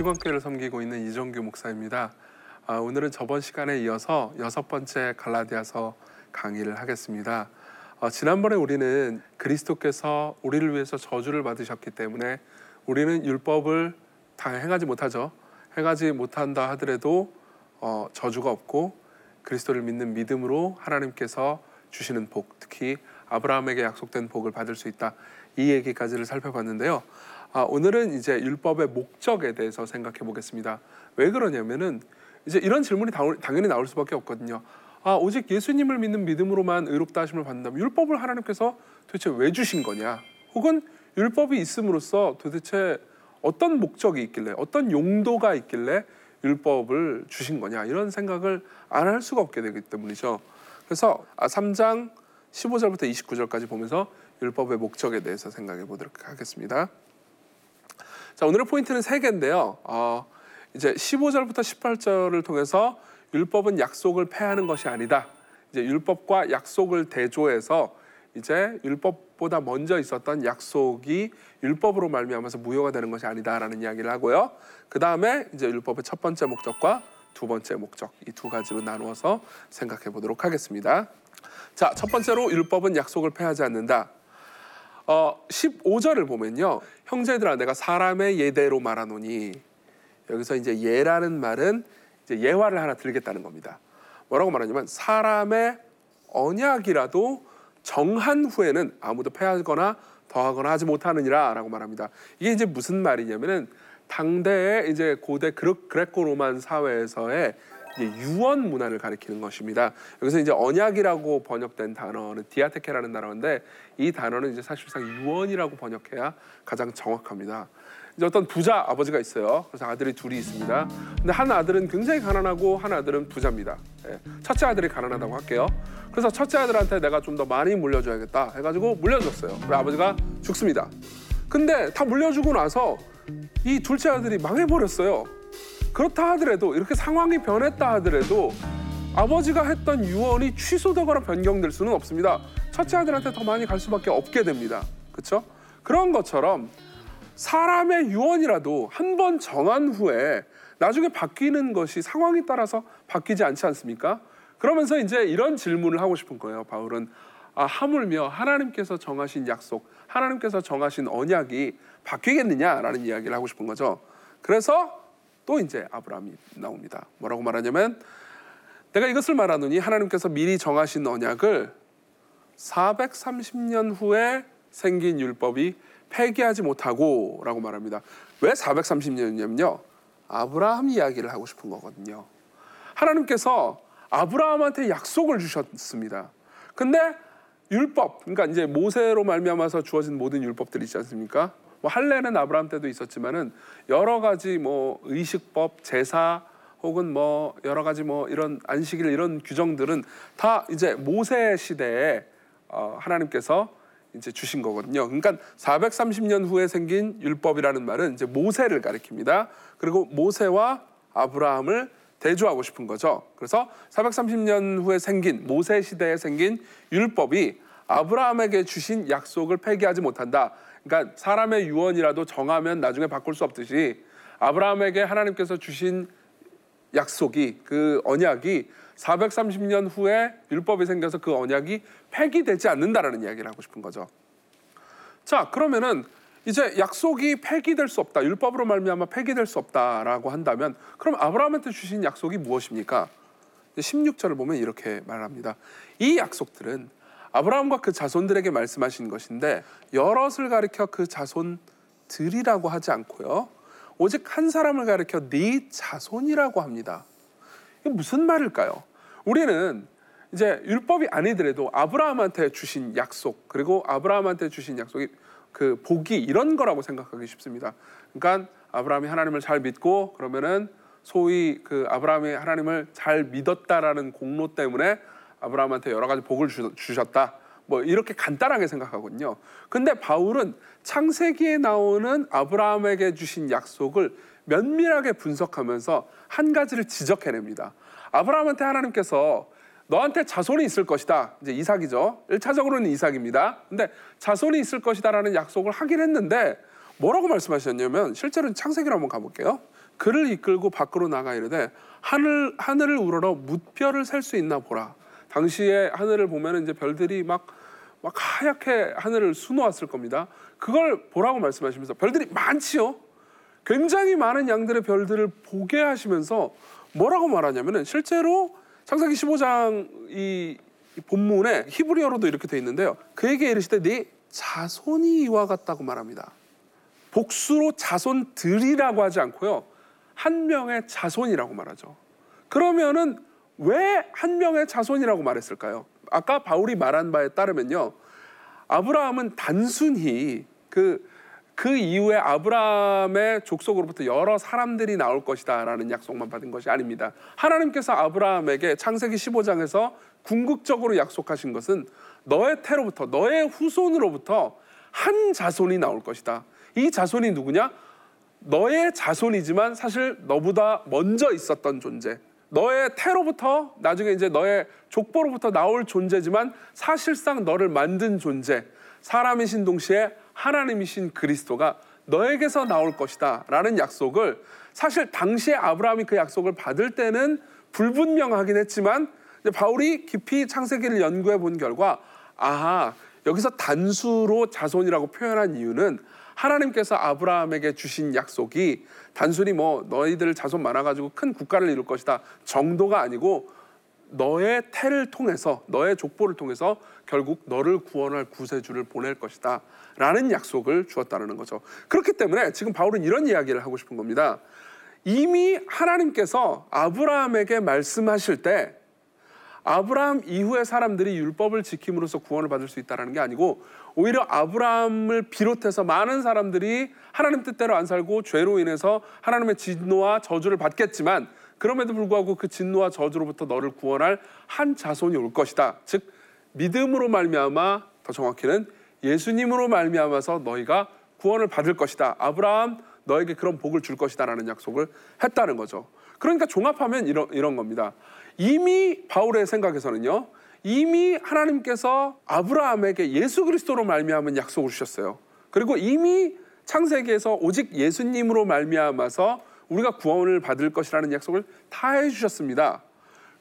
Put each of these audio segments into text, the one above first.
시광교회를 섬기고 있는 이종규 목사입니다. 아, 오늘은 저번 시간에 이어서 여섯 번째 갈라디아서 강의를 하겠습니다. 어, 지난번에 우리는 그리스도께서 우리를 위해서 저주를 받으셨기 때문에 우리는 율법을 다 행하지 못하죠. 행하지 못한다 하더라도 어, 저주가 없고 그리스도를 믿는 믿음으로 하나님께서 주시는 복, 특히 아브라함에게 약속된 복을 받을 수 있다. 이 얘기까지를 살펴봤는데요. 아, 오늘은 이제 율법의 목적에 대해서 생각해 보겠습니다. 왜 그러냐면은 이제 이런 질문이 당연히 나올 수밖에 없거든요. 아, 오직 예수님을 믿는 믿음으로만 의롭다 하심을 받는다면 율법을 하나님께서 도대체 왜 주신 거냐? 혹은 율법이 있음으로써 도대체 어떤 목적이 있길래 어떤 용도가 있길래 율법을 주신 거냐 이런 생각을 안 할 수가 없게 되기 때문이죠. 그래서 3장 아, 15절부터 29절까지 보면서 율법의 목적에 대해서 생각해 보도록 하겠습니다. 자, 오늘의 포인트는 세 개인데요. 어, 이제 15절부터 18절을 통해서 율법은 약속을 폐하는 것이 아니다. 이제 율법과 약속을 대조해서 이제 율법보다 먼저 있었던 약속이 율법으로 말미암아서 무효가 되는 것이 아니다라는 이야기를 하고요. 그 다음에 이제 율법의 첫 번째 목적과 두 번째 목적 이 두 가지로 나누어서 생각해 보도록 하겠습니다. 자, 첫 번째로 율법은 약속을 폐하지 않는다. 어, 15절을 보면요. 형제들아 내가 사람의 예대로 말하노니 여기서 이제 예라는 말은 이제 예화를 하나 들겠다는 겁니다. 뭐라고 말하냐면 사람의 언약이라도 정한 후에는 아무도 패하거나 더하거나 하지 못하느니라라고 말합니다. 이게 이제 무슨 말이냐면은 당대의 이제 고대 그레코 로만 사회에서의 유언 문화를 가리키는 것입니다. 여기서 이제 언약이라고 번역된 단어는 디아테케라는 단어인데 이 단어는 이제 사실상 유언이라고 번역해야 가장 정확합니다. 이제 어떤 부자 아버지가 있어요. 그래서 아들이 둘이 있습니다. 근데 한 아들은 굉장히 가난하고 한 아들은 부자입니다. 예. 첫째 아들이 가난하다고 할게요. 그래서 첫째 아들한테 내가 좀 더 많이 물려줘야겠다 해가지고 물려줬어요. 그래 아버지가 죽습니다. 근데 다 물려주고 나서 이 둘째 아들이 망해버렸어요. 그렇다 하더라도 이렇게 상황이 변했다 하더라도 아버지가 했던 유언이 취소되거나 변경될 수는 없습니다. 첫째 아들한테 더 많이 갈 수밖에 없게 됩니다. 그렇죠? 그런 것처럼 사람의 유언이라도 한 번 정한 후에 나중에 바뀌는 것이 상황에 따라서 바뀌지 않지 않습니까? 그러면서 이제 이런 질문을 하고 싶은 거예요. 바울은 아, 하물며 하나님께서 정하신 약속, 하나님께서 정하신 언약이 바뀌겠느냐라는 이야기를 하고 싶은 거죠. 그래서 또 이제 아브라함이 나옵니다. 뭐라고 말하냐면 내가 이것을 말하노니 하나님께서 미리 정하신 언약을 430년 후에 생긴 율법이 폐기하지 못하고 라고 말합니다. 왜 430년이냐면요. 아브라함 이야기를 하고 싶은 거거든요. 하나님께서 아브라함한테 약속을 주셨습니다. 근데 율법, 그러니까 이제 모세로 말미암아서 주어진 모든 율법들 있지 않습니까? 뭐 할례는 아브라함 때도 있었지만은 여러 가지 뭐 의식법, 제사 혹은 뭐 여러 가지 뭐 이런 안식일 이런 규정들은 다 이제 모세 시대에 어 하나님께서 이제 주신 거거든요. 그러니까 430년 후에 생긴 율법이라는 말은 이제 모세를 가리킵니다. 그리고 모세와 아브라함을 대조하고 싶은 거죠. 그래서 430년 후에 생긴 모세 시대에 생긴 율법이 아브라함에게 주신 약속을 폐기하지 못한다. 그러니까 사람의 유언이라도 정하면 나중에 바꿀 수 없듯이 아브라함에게 하나님께서 주신 약속이 그 언약이 430년 후에 율법이 생겨서 그 언약이 폐기되지 않는다라는 이야기를 하고 싶은 거죠. 자, 그러면은 이제 약속이 폐기될 수 없다. 율법으로 말미암아 폐기될 수 없다라고 한다면 그럼 아브라함한테 주신 약속이 무엇입니까? 16절을 보면 이렇게 말합니다. 이 약속들은 아브라함과 그 자손들에게 말씀하신 것인데 여럿을 가리켜 그 자손들이라고 하지 않고요. 오직 한 사람을 가리켜 네 자손이라고 합니다. 이게 무슨 말일까요? 우리는 이제 율법이 아니더라도 아브라함한테 주신 약속 그리고 아브라함한테 주신 약속이 그 복이 이런 거라고 생각하기 쉽습니다. 그러니까 아브라함이 하나님을 잘 믿고 그러면은 소위 그 아브라함이 하나님을 잘 믿었다라는 공로 때문에 아브라함한테 여러 가지 복을 주셨다. 뭐 이렇게 간단하게 생각하거든요. 근데 바울은 창세기에 나오는 아브라함에게 주신 약속을 면밀하게 분석하면서 한 가지를 지적해냅니다. 아브라함한테 하나님께서 너한테 자손이 있을 것이다. 이제 이삭이죠. 1차적으로는 이삭입니다. 근데 자손이 있을 것이다라는 약속을 하긴 했는데 뭐라고 말씀하셨냐면 실제로는 창세기로 한번 가볼게요. 그를 이끌고 밖으로 나가 이르되 하늘 하늘을 우러러 무별을 셀수 있나 보라. 당시에 하늘을 보면 이제 별들이 막 막 하얗게 하늘을 수놓았을 겁니다. 그걸 보라고 말씀하시면서 별들이 많지요. 굉장히 많은 양들의 별들을 보게 하시면서 뭐라고 말하냐면은 실제로 창세기 15장 이 본문에 히브리어로도 이렇게 돼 있는데요. 그에게 이르시되 네 자손이 이와 같다고 말합니다. 복수로 자손들이라고 하지 않고요. 한 명의 자손이라고 말하죠. 그러면은 왜 한 명의 자손이라고 말했을까요? 아까 바울이 말한 바에 따르면요. 아브라함은 단순히 그, 그 이후에 아브라함의 족속으로부터 여러 사람들이 나올 것이다 라는 약속만 받은 것이 아닙니다. 하나님께서 아브라함에게 창세기 15장에서 궁극적으로 약속하신 것은 너의 태로부터, 너의 후손으로부터 한 자손이 나올 것이다. 이 자손이 누구냐? 너의 자손이지만 사실 너보다 먼저 있었던 존재. 너의 태로부터 나중에 이제 너의 족보로부터 나올 존재지만 사실상 너를 만든 존재. 사람이신 동시에 하나님이신 그리스도가 너에게서 나올 것이다. 라는 약속을 사실 당시에 아브라함이 그 약속을 받을 때는 불분명하긴 했지만 바울이 깊이 창세기를 연구해 본 결과 아하 여기서 단수로 자손이라고 표현한 이유는 하나님께서 아브라함에게 주신 약속이 단순히 뭐 너희들 자손 많아가지고 큰 국가를 이룰 것이다 정도가 아니고 너의 태를 통해서 너의 족보를 통해서 결국 너를 구원할 구세주를 보낼 것이다 라는 약속을 주었다는 거죠. 그렇기 때문에 지금 바울은 이런 이야기를 하고 싶은 겁니다. 이미 하나님께서 아브라함에게 말씀하실 때 아브라함 이후의 사람들이 율법을 지킴으로써 구원을 받을 수 있다는 게 아니고 오히려 아브라함을 비롯해서 많은 사람들이 하나님 뜻대로 안 살고 죄로 인해서 하나님의 진노와 저주를 받겠지만 그럼에도 불구하고 그 진노와 저주로부터 너를 구원할 한 자손이 올 것이다. 즉 믿음으로 말미암아 더 정확히는 예수님으로 말미암아서 너희가 구원을 받을 것이다. 아브라함 너에게 그런 복을 줄 것이다라는 약속을 했다는 거죠. 그러니까 종합하면 이런 이런 겁니다. 이미 바울의 생각에서는요. 이미 하나님께서 아브라함에게 예수 그리스도로 말미암은 약속을 주셨어요. 그리고 이미 창세기에서 오직 예수님으로 말미암아서 우리가 구원을 받을 것이라는 약속을 다 해주셨습니다.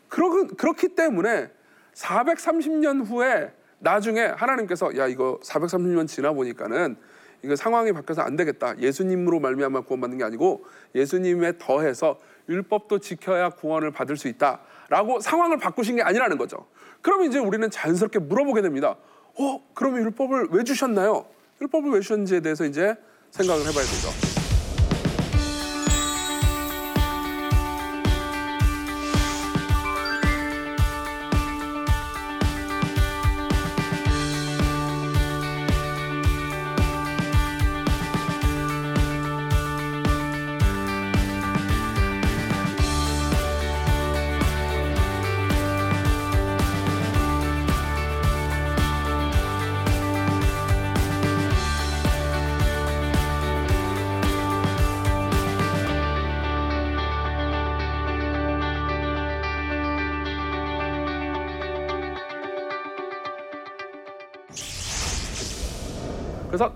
그러, 그렇기 때문에 430년 후에 나중에 하나님께서 야 이거 430년 지나 보니까는 이거 상황이 바뀌어서 안 되겠다. 예수님으로 말미암아 구원받는 게 아니고 예수님에 더해서 율법도 지켜야 구원을 받을 수 있다라고 상황을 바꾸신 게 아니라는 거죠. 그럼 이제 우리는 자연스럽게 물어보게 됩니다. 어, 그러면 율법을 왜 주셨나요? 율법을 왜 주셨는지에 대해서 이제 생각을 해봐야 되죠.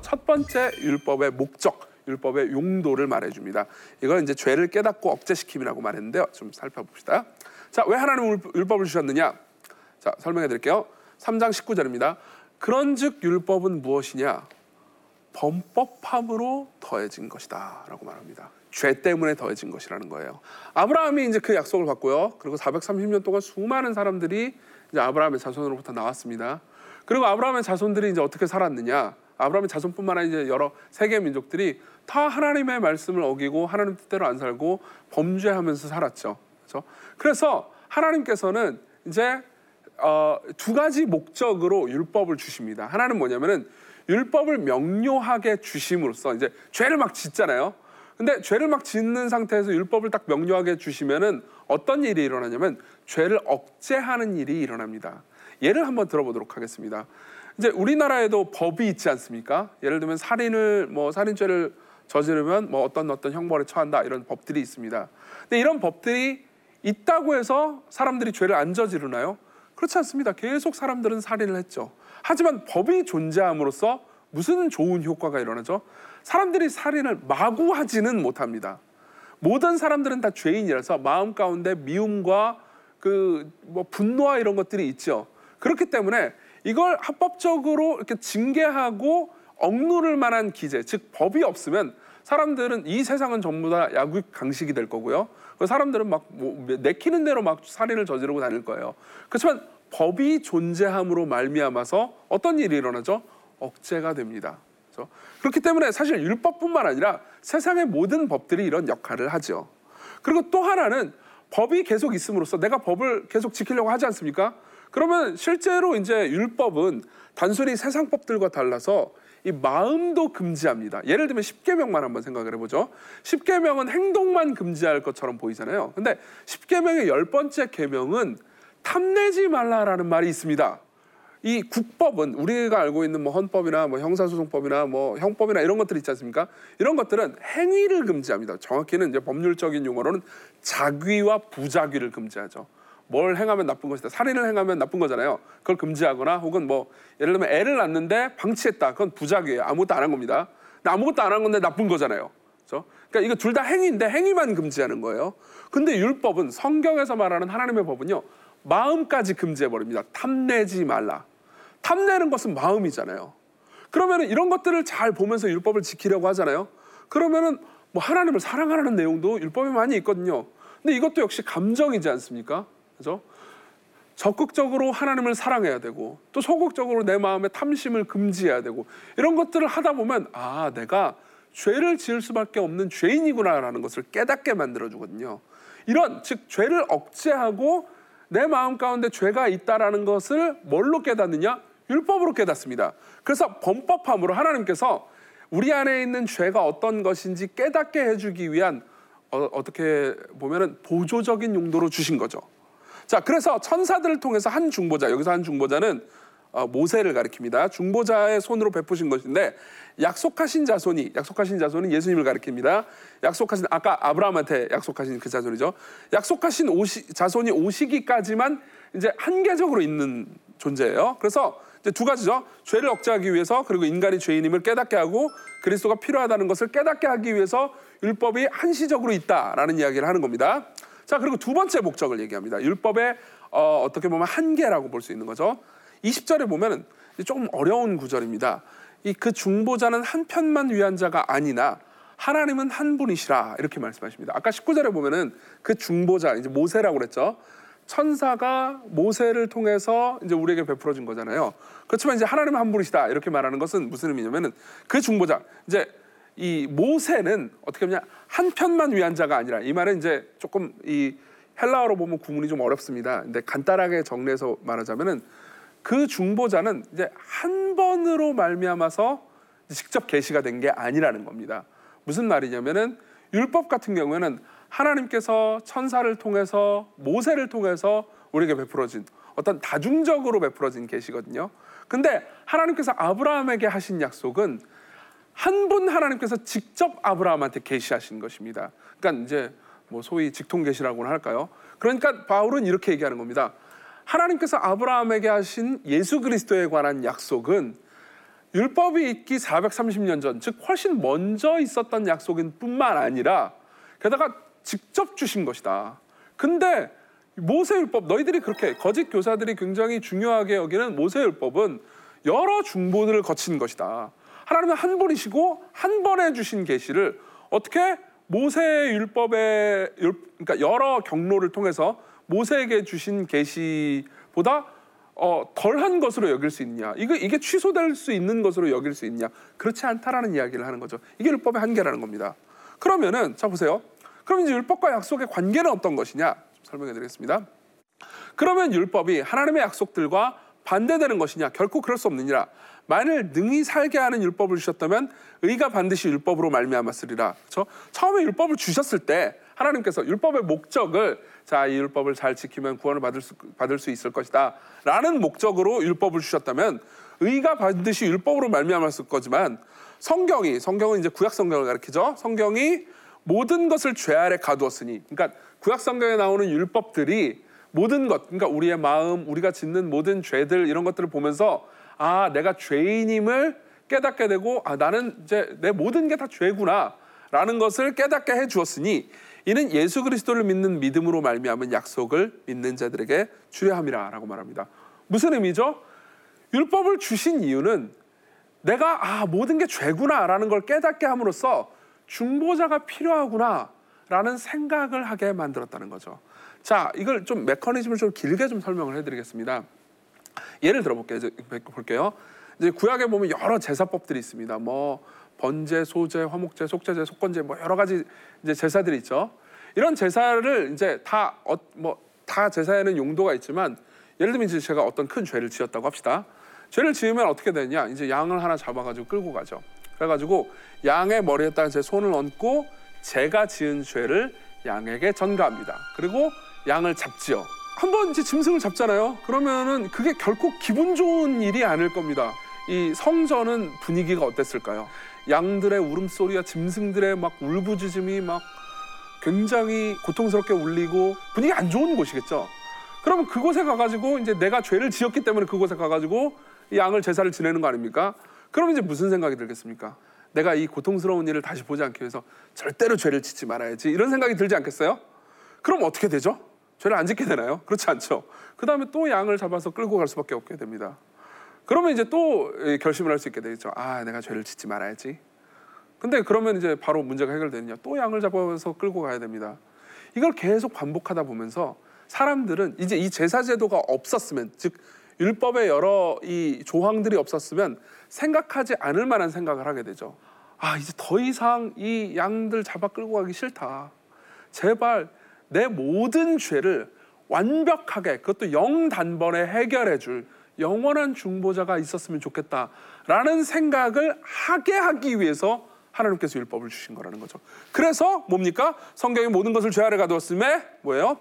첫 번째 율법의 목적, 율법의 용도를 말해줍니다. 이걸 이제 죄를 깨닫고 억제시킴이라고 말했는데요. 좀 살펴봅시다. 자, 왜 하나님 율법을 주셨느냐? 자, 설명해 드릴게요. 3장 19절입니다. 그런즉 율법은 무엇이냐? 범법함으로 더해진 것이다. 라고 말합니다. 죄 때문에 더해진 것이라는 거예요. 아브라함이 이제 그 약속을 받고요. 그리고 430년 동안 수많은 사람들이 이제 아브라함의 자손으로부터 나왔습니다. 그리고 아브라함의 자손들이 이제 어떻게 살았느냐? 아브라함의 자손뿐만 아니라 여러 세계 민족들이 다 하나님의 말씀을 어기고 하나님 뜻대로 안 살고 범죄하면서 살았죠. 그렇죠? 그래서 하나님께서는 이제 어, 두 가지 목적으로 율법을 주십니다. 하나는 뭐냐면은 율법을 명료하게 주심으로써 이제 죄를 막 짓잖아요. 근데 죄를 막 짓는 상태에서 율법을 딱 명료하게 주시면은 어떤 일이 일어나냐면 죄를 억제하는 일이 일어납니다. 예를 한번 들어보도록 하겠습니다. 이제 우리나라에도 법이 있지 않습니까? 예를 들면 살인을 뭐 살인죄를 저지르면 뭐 어떤 어떤 형벌에 처한다 이런 법들이 있습니다. 근데 이런 법들이 있다고 해서 사람들이 죄를 안 저지르나요? 그렇지 않습니다. 계속 사람들은 살인을 했죠. 하지만 법이 존재함으로써 무슨 좋은 효과가 일어나죠? 사람들이 살인을 마구 하지는 못합니다. 모든 사람들은 다 죄인이라서 마음 가운데 미움과 그 뭐 분노와 이런 것들이 있죠. 그렇기 때문에 이걸 합법적으로 이렇게 징계하고 억누를 만한 기재, 즉 법이 없으면 사람들은 이 세상은 전부 다 야구 강식이 될 거고요. 사람들은 막 뭐 내키는 대로 막 살인을 저지르고 다닐 거예요. 그렇지만 법이 존재함으로 말미암아서 어떤 일이 일어나죠? 억제가 됩니다. 그렇죠? 그렇기 때문에 사실 율법뿐만 아니라 세상의 모든 법들이 이런 역할을 하죠. 그리고 또 하나는 법이 계속 있음으로써 내가 법을 계속 지키려고 하지 않습니까? 그러면 실제로 이제 율법은 단순히 세상 법들과 달라서 이 마음도 금지합니다. 예를 들면 십계명만 한번 생각을 해보죠. 십계명은 행동만 금지할 것처럼 보이잖아요. 근데 십계명의 열 번째 계명은 탐내지 말라라는 말이 있습니다. 이 국법은 우리가 알고 있는 뭐 헌법이나 뭐 형사소송법이나 뭐 형법이나 이런 것들 있지 않습니까? 이런 것들은 행위를 금지합니다. 정확히는 이제 법률적인 용어로는 자귀와 부자귀를 금지하죠. 뭘 행하면 나쁜 것이다. 살인을 행하면 나쁜 거잖아요. 그걸 금지하거나 혹은 뭐 예를 들면 애를 낳는데 방치했다. 그건 부작위예요. 아무것도 안 한 겁니다. 아무것도 안 한 건데 나쁜 거잖아요. 그렇죠? 그러니까 이거 둘 다 행위인데 행위만 금지하는 거예요. 근데 율법은 성경에서 말하는 하나님의 법은요. 마음까지 금지해 버립니다. 탐내지 말라. 탐내는 것은 마음이잖아요. 그러면 이런 것들을 잘 보면서 율법을 지키려고 하잖아요. 그러면은 뭐 하나님을 사랑하라는 내용도 율법에 많이 있거든요. 근데 이것도 역시 감정이지 않습니까? 그죠? 적극적으로 하나님을 사랑해야 되고 또 소극적으로 내 마음의 탐심을 금지해야 되고 이런 것들을 하다 보면 아 내가 죄를 지을 수밖에 없는 죄인이구나라는 것을 깨닫게 만들어 주거든요. 이런 즉 죄를 억제하고 내 마음 가운데 죄가 있다라는 것을 뭘로 깨닫느냐? 율법으로 깨닫습니다. 그래서 범법함으로 하나님께서 우리 안에 있는 죄가 어떤 것인지 깨닫게 해주기 위한 어, 떻게 보면은 보조적인 용도로 주신 거죠. 자, 그래서 천사들을 통해서 한 중보자, 여기서 한 중보자는 어, 모세를 가리킵니다. 중보자의 손으로 베푸신 것인데 약속하신 자손이 약속하신 자손은 예수님을 가리킵니다. 약속하신 아까 아브라함한테 약속하신 그 자손이죠. 약속하신 오시, 자손이 오시기까지만 이제 한계적으로 있는 존재예요. 그래서 이제 두 가지죠. 죄를 억제하기 위해서 그리고 인간이 죄인임을 깨닫게 하고 그리스도가 필요하다는 것을 깨닫게 하기 위해서 율법이 한시적으로 있다라는 이야기를 하는 겁니다. 자, 그리고 두 번째 목적을 얘기합니다. 율법의 어, 어떻게 보면 한계라고 볼 수 있는 거죠. 20절에 보면은 조금 어려운 구절입니다. 이 그 중보자는 한 편만 위한 자가 아니나 하나님은 한 분이시라 이렇게 말씀하십니다. 아까 19절에 보면은 그 중보자 이제 모세라고 그랬죠. 천사가 모세를 통해서 이제 우리에게 베풀어진 거잖아요. 그렇지만 이제 하나님은 한 분이시다 이렇게 말하는 것은 무슨 의미냐면은 그 중보자 이제 이 모세는 어떻게 보면 한 편만 위한 자가 아니라 이 말은 이제 조금 이 헬라어로 보면 구문이 좀 어렵습니다. 근데 간단하게 정리해서 말하자면은 그 중보자는 이제 한 번으로 말미암아서 직접 계시가 된 게 아니라는 겁니다. 무슨 말이냐면은 율법 같은 경우에는 하나님께서 천사를 통해서 모세를 통해서 우리에게 베풀어진 어떤 다중적으로 베풀어진 계시거든요. 근데 하나님께서 아브라함에게 하신 약속은 한 분 하나님께서 직접 아브라함한테 계시하신 것입니다. 그러니까 이제 뭐 소위 직통 계시라고 할까요? 그러니까 바울은 이렇게 얘기하는 겁니다. 하나님께서 아브라함에게 하신 예수 그리스도에 관한 약속은 율법이 있기 430년 전, 즉 훨씬 먼저 있었던 약속인 뿐만 아니라 게다가 직접 주신 것이다. 근데 모세 율법 너희들이 그렇게 거짓 교사들이 굉장히 중요하게 여기는 모세 율법은 여러 중보들을 거친 것이다. 하나님은 한 분이시고 한 번에 주신 계시를 어떻게 모세 율법의 그러니까 여러 경로를 통해서 모세에게 주신 계시보다 어, 덜한 것으로 여길 수 있냐? 이게 이게 취소될 수 있는 것으로 여길 수 있냐? 그렇지 않다라는 이야기를 하는 거죠. 이게 율법의 한계라는 겁니다. 그러면은 자 보세요. 그럼 이제 율법과 약속의 관계는 어떤 것이냐? 설명해 드리겠습니다. 그러면 율법이 하나님의 약속들과 반대되는 것이냐? 결코 그럴 수 없느니라. 만일 능히 살게 하는 율법을 주셨다면 의가 반드시 율법으로 말미암았으리라. 그렇죠? 처음에 율법을 주셨을 때 하나님께서 율법의 목적을 자, 이 율법을 잘 지키면 구원을 받을 수, 받을 수 있을 것이다. 라는 목적으로 율법을 주셨다면 의가 반드시 율법으로 말미암았을 거지만 성경이 성경은 이제 구약 성경을 가리키죠. 성경이 모든 것을 죄 아래 가두었으니 그러니까 구약 성경에 나오는 율법들이 모든 것 그러니까 우리의 마음, 우리가 짓는 모든 죄들 이런 것들을 보면서 아, 내가 죄인임을 깨닫게 되고 아, 나는 이제 내 모든 게 다 죄구나. 라는 것을 깨닫게 해 주었으니 이는 예수 그리스도를 믿는 믿음으로 말미암은 약속을 믿는 자들에게 주려 함이라라고 말합니다. 무슨 의미죠? 율법을 주신 이유는 내가 아 모든 게 죄구나라는 걸 깨닫게 함으로써 중보자가 필요하구나라는 생각을 하게 만들었다는 거죠. 자, 이걸 좀 메커니즘을 좀 길게 좀 설명을 해드리겠습니다. 예를 들어볼게요. 이제 볼게요. 이제 구약에 보면 여러 제사법들이 있습니다. 뭐 번제, 소제, 화목제, 속제제, 속건제 뭐 여러 가지 이제 제사들이 있죠. 이런 제사를 이제 다뭐다 제사에는 용도가 있지만 예를 들면 이제 제가 어떤 큰 죄를 지었다고 합시다. 죄를 지으면 어떻게 되냐? 이제 양을 하나 잡아가지고 끌고 가죠. 그래가지고 양의 머리에다 제 손을 얹고 제가 지은 죄를 양에게 전가합니다. 그리고 양을 잡지요. 한번 이제 짐승을 잡잖아요. 그러면은 그게 결코 기분 좋은 일이 아닐 겁니다. 이 성전은 분위기가 어땠을까요? 양들의 울음소리와 짐승들의 막 울부짖음이 막 굉장히 고통스럽게 울리고 분위기 안 좋은 곳이겠죠. 그러면 그곳에 가가지고 이제 내가 죄를 지었기 때문에 그곳에 가가지고 이 양을 제사를 지내는 거 아닙니까? 그러면 이제 무슨 생각이 들겠습니까? 내가 이 고통스러운 일을 다시 보지 않기 위해서 절대로 죄를 짓지 말아야지 이런 생각이 들지 않겠어요? 그럼 어떻게 되죠? 죄를 안 짓게 되나요? 그렇지 않죠. 그 다음에 또 양을 잡아서 끌고 갈 수밖에 없게 됩니다. 그러면 이제 또 결심을 할 수 있게 되겠죠. 아, 내가 죄를 짓지 말아야지. 근데 그러면 이제 바로 문제가 해결되느냐? 또 양을 잡아서 끌고 가야 됩니다. 이걸 계속 반복하다 보면서 사람들은 이제 이 제사 제도가 없었으면 즉 율법의 여러 이 조항들이 없었으면 생각하지 않을 만한 생각을 하게 되죠. 아, 이제 더 이상 이 양들 잡아 끌고 가기 싫다. 제발 내 모든 죄를 완벽하게 그것도 영 단번에 해결해 줄 영원한 중보자가 있었으면 좋겠다라는 생각을 하게 하기 위해서 하나님께서 율법을 주신 거라는 거죠. 그래서 뭡니까? 성경의 모든 것을 죄 아래 가두었음에 뭐예요?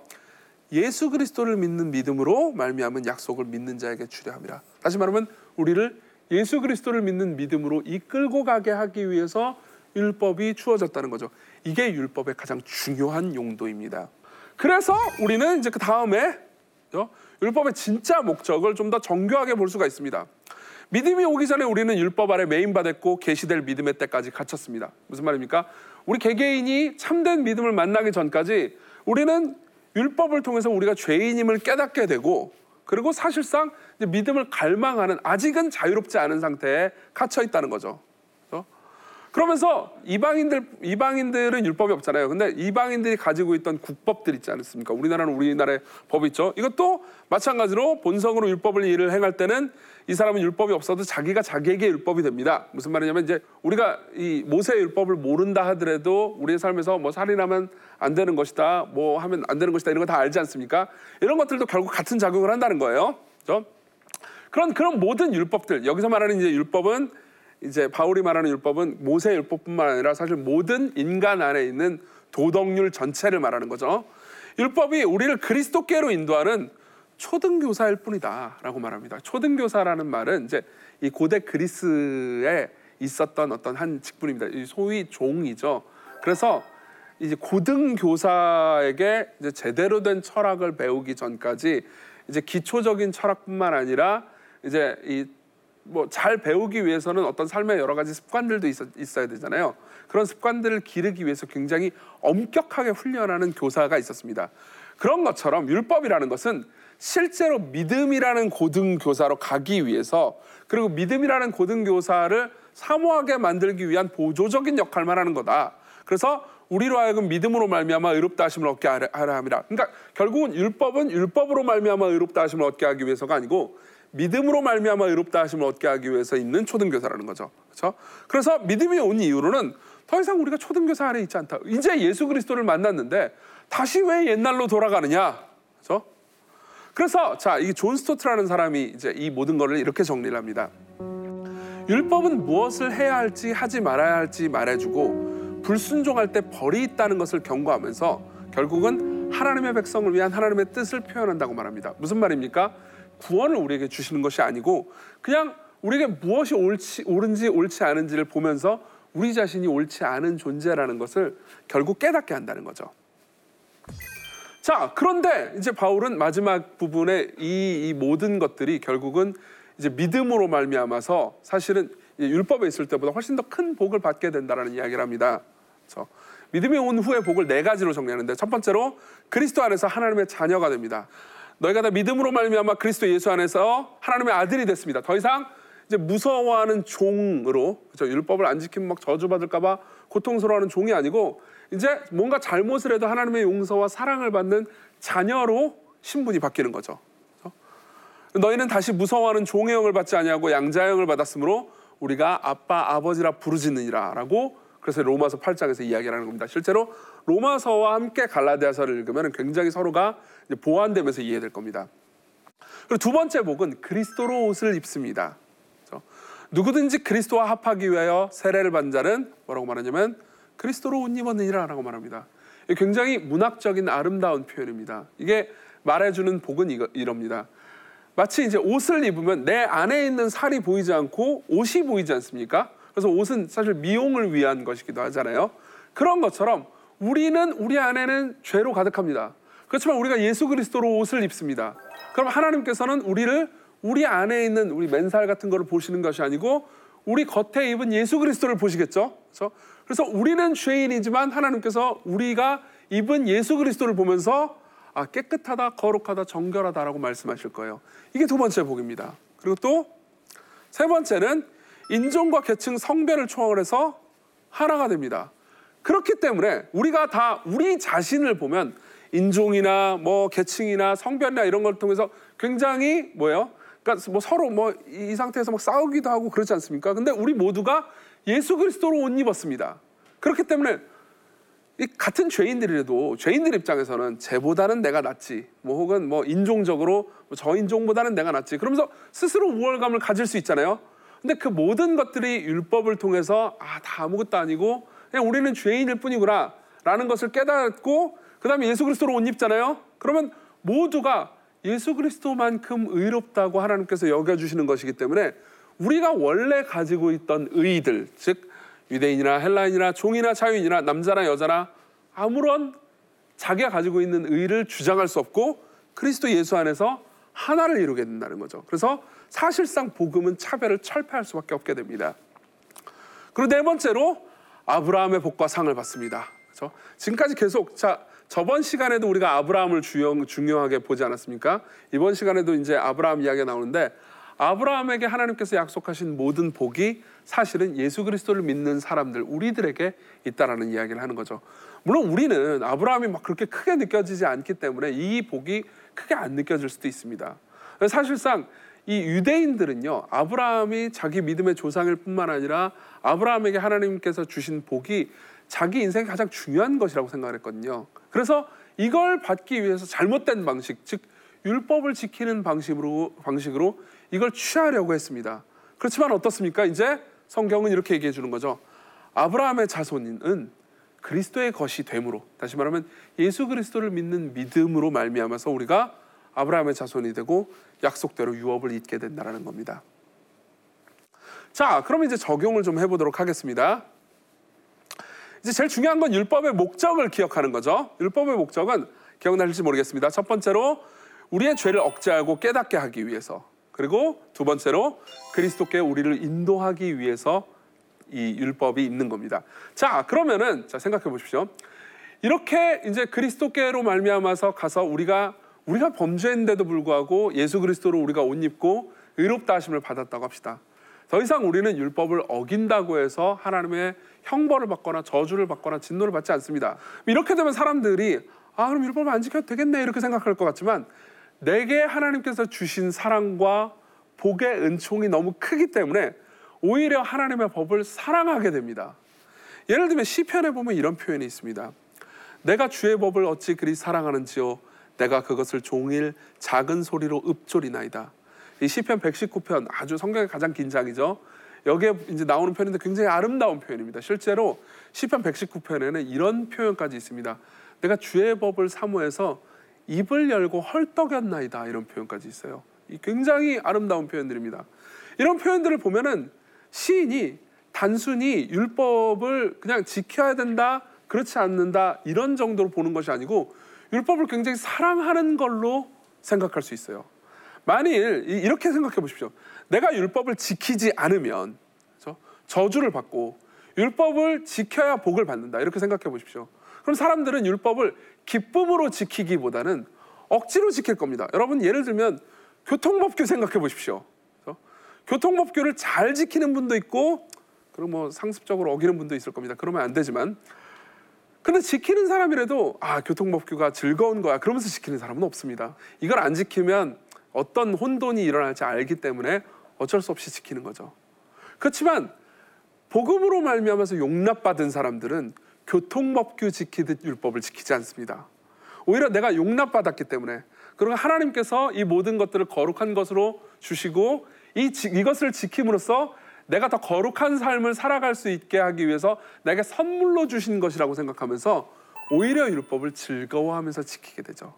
예수 그리스도를 믿는 믿음으로 말미암은 약속을 믿는 자에게 주려 함이라. 다시 말하면 우리를 예수 그리스도를 믿는 믿음으로 이끌고 가게 하기 위해서 율법이 주어졌다는 거죠. 이게 율법의 가장 중요한 용도입니다. 그래서 우리는 이제 그 다음에 율법의 진짜 목적을 좀 더 정교하게 볼 수가 있습니다. 믿음이 오기 전에 우리는 율법 아래 메인받았고 계시될 믿음의 때까지 갇혔습니다. 무슨 말입니까? 우리 개개인이 참된 믿음을 만나기 전까지 우리는 율법을 통해서 우리가 죄인임을 깨닫게 되고 그리고 사실상 믿음을 갈망하는 아직은 자유롭지 않은 상태에 갇혀 있다는 거죠. 그러면서 이방인들 이방인들은 율법이 없잖아요. 근데 이방인들이 가지고 있던 국법들 있지 않습니까? 우리나라는 우리나라의 법이 있죠. 이것도 마찬가지로 본성으로 율법을 일을 행할 때는 이 사람은 율법이 없어도 자기가 자기에게 율법이 됩니다. 무슨 말이냐면 이제 우리가 이 모세 율법을 모른다 하더라도 우리의 삶에서 뭐 살인하면 안 되는 것이다, 뭐 하면 안 되는 것이다 이런 거 다 알지 않습니까? 이런 것들도 결국 같은 작용을 한다는 거예요. 그렇죠? 그런 그런 모든 율법들 여기서 말하는 이제 율법은 이제 바울이 말하는 율법은 모세 율법뿐만 아니라 사실 모든 인간 안에 있는 도덕률 전체를 말하는 거죠. 율법이 우리를 그리스도께로 인도하는 초등교사일 뿐이다라고 말합니다. 초등교사라는 말은 이제 이 고대 그리스에 있었던 어떤 한 직분입니다. 소위 종이죠. 그래서 이제 고등교사에게 이제 제대로 된 철학을 배우기 전까지 이제 기초적인 철학뿐만 아니라 이제 이 뭐 잘 배우기 위해서는 어떤 삶의 여러 가지 습관들도 있어, 있어야 되잖아요. 그런 습관들을 기르기 위해서 굉장히 엄격하게 훈련하는 교사가 있었습니다. 그런 것처럼 율법이라는 것은 실제로 믿음이라는 고등교사로 가기 위해서 그리고 믿음이라는 고등교사를 사모하게 만들기 위한 보조적인 역할만 하는 거다. 그래서 우리로 하여금 믿음으로 말미암아 의롭다 하심을 얻게 하라 함이라. 그러니까 결국은 율법은 율법으로 말미암아 의롭다 하심을 얻게 하기 위해서가 아니고 믿음으로 말미암아 의롭다 하심을 얻게 하기 위해서 있는 초등교사라는 거죠. 그렇죠? 그래서 믿음이 온 이후로는 더 이상 우리가 초등교사 안에 있지 않다. 이제 예수 그리스도를 만났는데 다시 왜 옛날로 돌아가느냐? 그렇죠? 그래서 자, 이 존 스토트라는 사람이 이제 이 모든 것을 이렇게 정리를 합니다. 율법은 무엇을 해야 할지 하지 말아야 할지 말해주고 불순종할 때 벌이 있다는 것을 경고하면서 결국은 하나님의 백성을 위한 하나님의 뜻을 표현한다고 말합니다. 무슨 말입니까? 구원을 우리에게 주시는 것이 아니고 그냥 우리에게 무엇이 옳지, 옳은지 옳지 않은지를 보면서 우리 자신이 옳지 않은 존재라는 것을 결국 깨닫게 한다는 거죠. 자, 그런데 이제 바울은 마지막 부분에 이, 이 모든 것들이 결국은 이제 믿음으로 말미암아서 사실은 율법에 있을 때보다 훨씬 더 큰 복을 받게 된다라는 이야기를 합니다. 그렇죠? 믿음이 온 후의 복을 네 가지로 정리하는데 첫 번째로 그리스도 안에서 하나님의 자녀가 됩니다. 너희가 다 믿음으로 말미암아 그리스도 예수 안에서 하나님의 아들이 됐습니다. 더 이상 이제 무서워하는 종으로 그렇죠? 율법을 안 지키면 막 저주받을까봐 고통스러워하는 종이 아니고 이제 뭔가 잘못을 해도 하나님의 용서와 사랑을 받는 자녀로 신분이 바뀌는 거죠. 그렇죠? 너희는 다시 무서워하는 종의 영을 받지 아니하고 양자의 영을 받았으므로 우리가 아빠 아버지라 부르짖느니라라고 그래서 로마서 8장에서 이야기를 하는 겁니다. 실제로 로마서와 함께 갈라디아서를 읽으면 굉장히 서로가 보완되면서 이해될 겁니다. 그리고 두 번째 복은 그리스도로 옷을 입습니다. 그렇죠? 누구든지 그리스도와 합하기 위하여 세례를 받은 자는 뭐라고 말하냐면 그리스도로 옷 입었느니라라고 말합니다. 굉장히 문학적인 아름다운 표현입니다. 이게 말해주는 복은 이거, 이럽니다. 마치 이제 옷을 입으면 내 안에 있는 살이 보이지 않고 옷이 보이지 않습니까? 그래서 옷은 사실 미용을 위한 것이기도 하잖아요. 그런 것처럼 우리는 우리 안에는 죄로 가득합니다. 그렇지만 우리가 예수 그리스도로 옷을 입습니다. 그럼 하나님께서는 우리를 우리 안에 있는 우리 맨살 같은 거를 보시는 것이 아니고 우리 겉에 입은 예수 그리스도를 보시겠죠. 그래서 그래서 우리는 죄인이지만 하나님께서 우리가 입은 예수 그리스도를 보면서 아, 깨끗하다, 거룩하다, 정결하다라고 말씀하실 거예요. 이게 두 번째 복입니다. 그리고 또 세 번째는 인종과 계층, 성별을 초월해서 하나가 됩니다. 그렇기 때문에 우리가 다 우리 자신을 보면 인종이나 뭐 계층이나 성별이나 이런 걸 통해서 굉장히 뭐예요? 그러니까 뭐 서로 뭐 이 상태에서 막 싸우기도 하고 그렇지 않습니까? 근데 우리 모두가 예수 그리스도로 옷 입었습니다. 그렇기 때문에 이 같은 죄인들이라도 죄인들 입장에서는 쟤보다는 내가 낫지 뭐 혹은 뭐 인종적으로 뭐저 인종보다는 내가 낫지 그러면서 스스로 우월감을 가질 수 있잖아요 근데 그 모든 것들이 율법을 통해서 아 다 아무것도 아니고 그냥 우리는 죄인일 뿐이구나 라는 것을 깨닫고 그 다음에 예수 그리스도로 옷 입잖아요. 그러면 모두가 예수 그리스도만큼 의롭다고 하나님께서 여겨주시는 것이기 때문에 우리가 원래 가지고 있던 의들 즉 유대인이나 헬라인이나 종이나 자유인이나 남자나 여자나 아무런 자기가 가지고 있는 의를 주장할 수 없고 그리스도 예수 안에서 하나를 이루게 된다는 거죠. 그래서 사실상 복음은 차별을 철폐할 수밖에 없게 됩니다. 그리고 네 번째로 아브라함의 복과 상을 받습니다. 그렇죠? 지금까지 계속 자 저번 시간에도 우리가 아브라함을 주요, 중요하게 보지 않았습니까? 이번 시간에도 이제 아브라함 이야기가 나오는데 아브라함에게 하나님께서 약속하신 모든 복이 사실은 예수 그리스도를 믿는 사람들 우리들에게 있다라는 이야기를 하는 거죠. 물론 우리는 아브라함이 막 그렇게 크게 느껴지지 않기 때문에 이 복이 크게 안 느껴질 수도 있습니다. 사실상 이 유대인들은요 아브라함이 자기 믿음의 조상일 뿐만 아니라 아브라함에게 하나님께서 주신 복이 자기 인생에 가장 중요한 것이라고 생각을 했거든요. 그래서 이걸 받기 위해서 잘못된 방식, 즉 율법을 지키는 방식으로 방식으로 이걸 취하려고 했습니다. 그렇지만 어떻습니까? 이제 성경은 이렇게 얘기해 주는 거죠. 아브라함의 자손은 그리스도의 것이 되므로 다시 말하면 예수 그리스도를 믿는 믿음으로 말미암아서 우리가 아브라함의 자손이 되고 약속대로 유업을 잇게 된다는 겁니다. 자, 그럼 이제 적용을 좀 해보도록 하겠습니다. 이제 제일 중요한 건 율법의 목적을 기억하는 거죠. 율법의 목적은 기억나실지 모르겠습니다. 첫 번째로 우리의 죄를 억제하고 깨닫게 하기 위해서 그리고 두 번째로 그리스도께 우리를 인도하기 위해서 이 율법이 있는 겁니다. 자, 그러면은 자 생각해 보십시오. 이렇게 이제 그리스도께로 말미암아서 가서 우리가 우리가 범죄인데도 불구하고 예수 그리스도로 우리가 옷 입고 의롭다 하심을 받았다고 합시다. 더 이상 우리는 율법을 어긴다고 해서 하나님의 형벌을 받거나 저주를 받거나 진노를 받지 않습니다. 이렇게 되면 사람들이 아 그럼 율법을 안 지켜도 되겠네 이렇게 생각할 것 같지만 내게 하나님께서 주신 사랑과 복의 은총이 너무 크기 때문에 오히려 하나님의 법을 사랑하게 됩니다. 예를 들면 시편에 보면 이런 표현이 있습니다. 내가 주의 법을 어찌 그리 사랑하는지요 내가 그것을 종일 작은 소리로 읊조리나이다. 이 시편 119편 아주 성경의 가장 긴 장이죠. 여기에 이제 나오는 표현인데 굉장히 아름다운 표현입니다. 실제로 시편 119편에는 이런 표현까지 있습니다. 내가 주의 법을 사모해서 입을 열고 헐떡였나이다 이런 표현까지 있어요. 굉장히 아름다운 표현들입니다. 이런 표현들을 보면은 시인이 단순히 율법을 그냥 지켜야 된다, 그렇지 않는다 이런 정도로 보는 것이 아니고 율법을 굉장히 사랑하는 걸로 생각할 수 있어요. 만일 이렇게 생각해 보십시오. 내가 율법을 지키지 않으면 그렇죠? 저주를 받고 율법을 지켜야 복을 받는다. 이렇게 생각해 보십시오. 그럼 사람들은 율법을 기쁨으로 지키기보다는 억지로 지킬 겁니다. 여러분 예를 들면 교통법규 생각해 보십시오. 교통법규를 잘 지키는 분도 있고 그리고 뭐 상습적으로 어기는 분도 있을 겁니다. 그러면 안 되지만 근데 지키는 사람이라도 아 교통법규가 즐거운 거야 그러면서 지키는 사람은 없습니다. 이걸 안 지키면 어떤 혼돈이 일어날지 알기 때문에 어쩔 수 없이 지키는 거죠. 그렇지만 복음으로 말미암아서 용납받은 사람들은 교통법규 지키듯 율법을 지키지 않습니다. 오히려 내가 용납받았기 때문에 그리고 하나님께서 이 모든 것들을 거룩한 것으로 주시고 이 이것을 지킴으로써 내가 더 거룩한 삶을 살아갈 수 있게 하기 위해서 내게 선물로 주신 것이라고 생각하면서 오히려 율법을 즐거워하면서 지키게 되죠.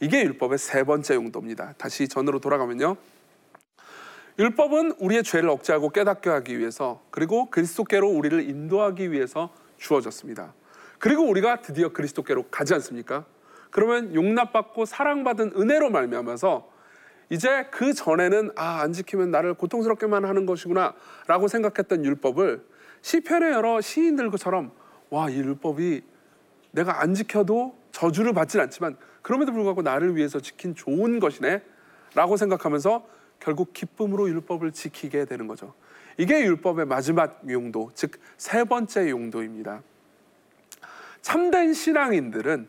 이게 율법의 세 번째 용도입니다. 다시 전으로 돌아가면요. 율법은 우리의 죄를 억제하고 깨닫게 하기 위해서 그리고 그리스도께로 우리를 인도하기 위해서 주어졌습니다. 그리고 우리가 드디어 그리스도께로 가지 않습니까? 그러면 용납받고 사랑받은 은혜로 말미암아서 이제 그 전에는 아 안 지키면 나를 고통스럽게만 하는 것이구나 라고 생각했던 율법을 시편의 여러 시인들처럼 와 이 율법이 내가 안 지켜도 저주를 받진 않지만 그럼에도 불구하고 나를 위해서 지킨 좋은 것이네 라고 생각하면서 결국 기쁨으로 율법을 지키게 되는 거죠. 이게 율법의 마지막 용도, 즉 세 번째 용도입니다. 참된 신앙인들은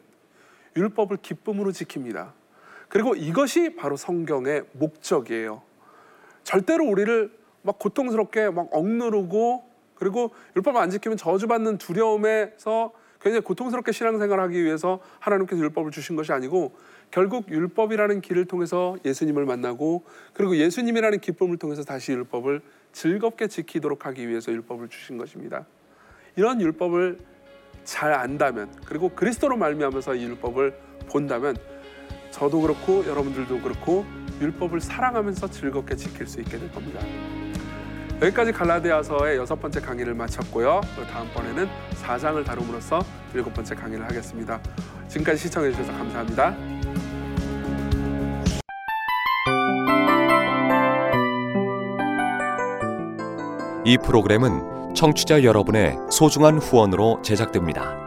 율법을 기쁨으로 지킵니다. 그리고 이것이 바로 성경의 목적이에요. 절대로 우리를 막 고통스럽게 막 억누르고 그리고 율법 안 지키면 저주받는 두려움에서 굉장히 고통스럽게 신앙생활하기 위해서 하나님께서 율법을 주신 것이 아니고 결국 율법이라는 길을 통해서 예수님을 만나고 그리고 예수님이라는 기쁨을 통해서 다시 율법을 즐겁게 지키도록 하기 위해서 율법을 주신 것입니다. 이런 율법을 잘 안다면 그리고 그리스도로 말미암아서 이 율법을 본다면 저도 그렇고 여러분들도 그렇고 율법을 사랑하면서 즐겁게 지킬 수 있게 될 겁니다. 여기까지 갈라디아서의 여섯 번째 강의를 마쳤고요. 다음번에는 사장을 다룸으로써 일곱 번째 강의를 하겠습니다. 지금까지 시청해 주셔서 감사합니다. 이 프로그램은 청취자 여러분의 소중한 후원으로 제작됩니다.